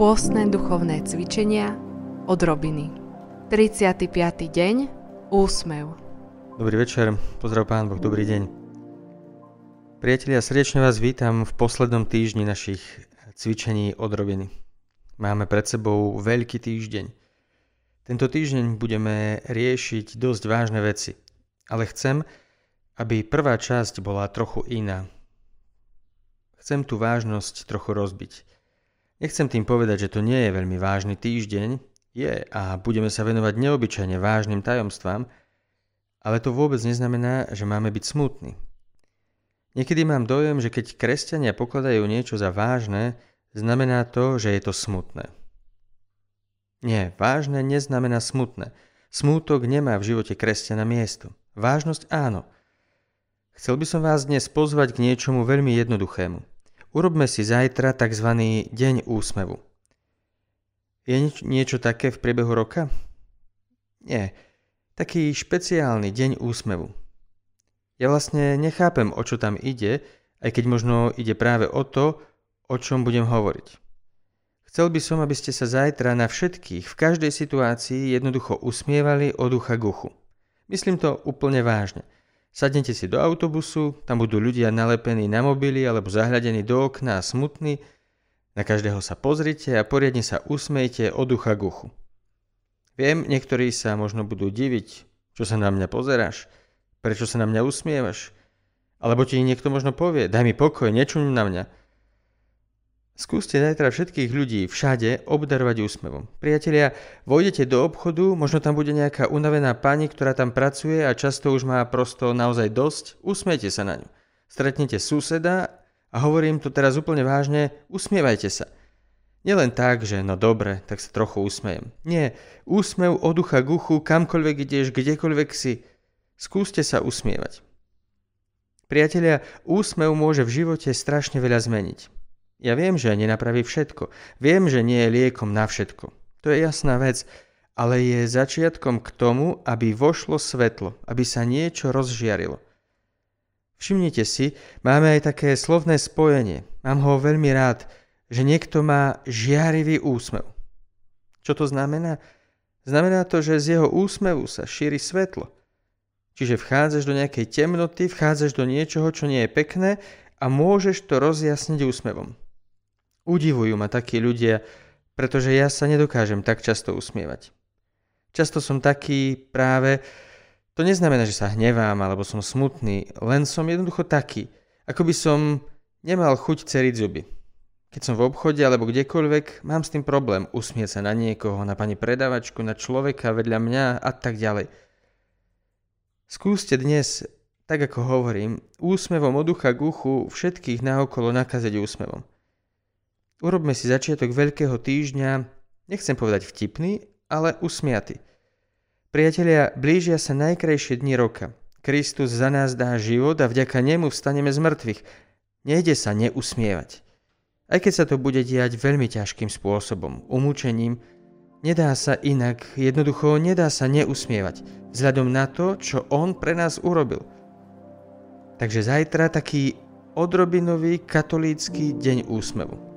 Pôstne duchovné cvičenia odrobiny. 35. deň Úsmev Dobrý večer, pozdrav pán Boh, dobrý deň. Priatelia, srdečne vás vítam v poslednom týždni našich cvičení odrobiny. Máme pred sebou veľký týždeň. Tento týždeň budeme riešiť dosť vážne veci, ale chcem, aby prvá časť bola trochu iná. Chcem tú vážnosť trochu rozbiť. Nechcem tým povedať, že to nie je veľmi vážny týždeň, je a budeme sa venovať neobyčajne vážnym tajomstvám, ale to vôbec neznamená, že máme byť smutní. Niekedy mám dojem, že keď kresťania pokladajú niečo za vážne, znamená to, že je to smutné. Nie, vážne neznamená smutné. Smútok nemá v živote kresťana miesto. Vážnosť áno. Chcel by som vás dnes pozvať k niečomu veľmi jednoduchému. Urobme si zajtra tzv. deň úsmevu. Je nieč- niečo také v priebehu roka? Nie. Taký špeciálny deň úsmevu. Ja vlastne nechápem, o čo tam ide, aj keď možno ide práve o to, o čom budem hovoriť. Chcel by som, aby ste sa zajtra na všetkých, v každej situácii jednoducho usmievali od ducha k. Myslím to úplne vážne. Sadnete si do autobusu, tam budú ľudia nalepení na mobily alebo zahľadení do okna a smutní, na každého sa pozrite a poriadne sa usmejte od ducha k uchu. Viem, niektorí sa možno budú diviť, čo sa na mňa pozeráš, prečo sa na mňa usmievaš, alebo ti niekto možno povie, daj mi pokoj, nečuň na mňa. Skúste zajtra všetkých ľudí všade obdarovať úsmevom. Priatelia, vojdete do obchodu, možno tam bude nejaká unavená pani, ktorá tam pracuje a často už má prosto naozaj dosť, usmiete sa na ňu. Stretnete suseda a hovorím to teraz úplne vážne, usmievajte sa. Nielen tak, že no dobre, tak sa trochu usmejem. Nie, úsmev od ducha k uchu, kamkoľvek ideš, kdekoľvek si, skúste sa usmievať. Priatelia, úsmev môže v živote strašne veľa zmeniť. Ja viem, že nenapraví všetko. Viem, že nie je liekom na všetko. To je jasná vec, ale je začiatkom k tomu, aby vošlo svetlo, aby sa niečo rozžiarilo. Všimnite si, máme aj také slovné spojenie. Mám ho veľmi rád, že niekto má žiarivý úsmev. Čo to znamená? Znamená to, že z jeho úsmevu sa šíri svetlo. Čiže vchádzaš do nejakej temnoty, vchádzaš do niečoho, čo nie je pekné a môžeš to rozjasniť úsmevom. Udivujú ma takí ľudia, pretože ja sa nedokážem tak často usmievať. Často som taký práve, to neznamená, že sa hnevám alebo som smutný, len som jednoducho taký, ako by som nemal chuť ceriť zuby. Keď som v obchode alebo kdekoľvek, mám s tým problém usmieť sa na niekoho, na pani predavačku, na človeka vedľa mňa a tak ďalej. Skúste dnes, tak ako hovorím, úsmevom od ducha k uchu všetkých naokolo nakaziť úsmevom. Urobme si začiatok veľkého týždňa, nechcem povedať vtipný, ale usmiaty. Priatelia, blížia sa najkrajšie dni roka. Kristus za nás dá život a vďaka nemu vstaneme z mŕtvych. Nejde sa neusmievať. Aj keď sa to bude diať veľmi ťažkým spôsobom, umúčením, nedá sa inak, jednoducho nedá sa neusmievať, vzhľadom na to, čo On pre nás urobil. Takže zajtra taký odrobinový katolícky deň úsmevu.